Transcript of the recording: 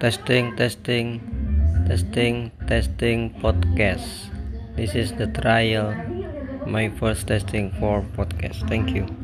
testing testing testing testing podcast. This is the trial. My first testing for podcast. Thank you.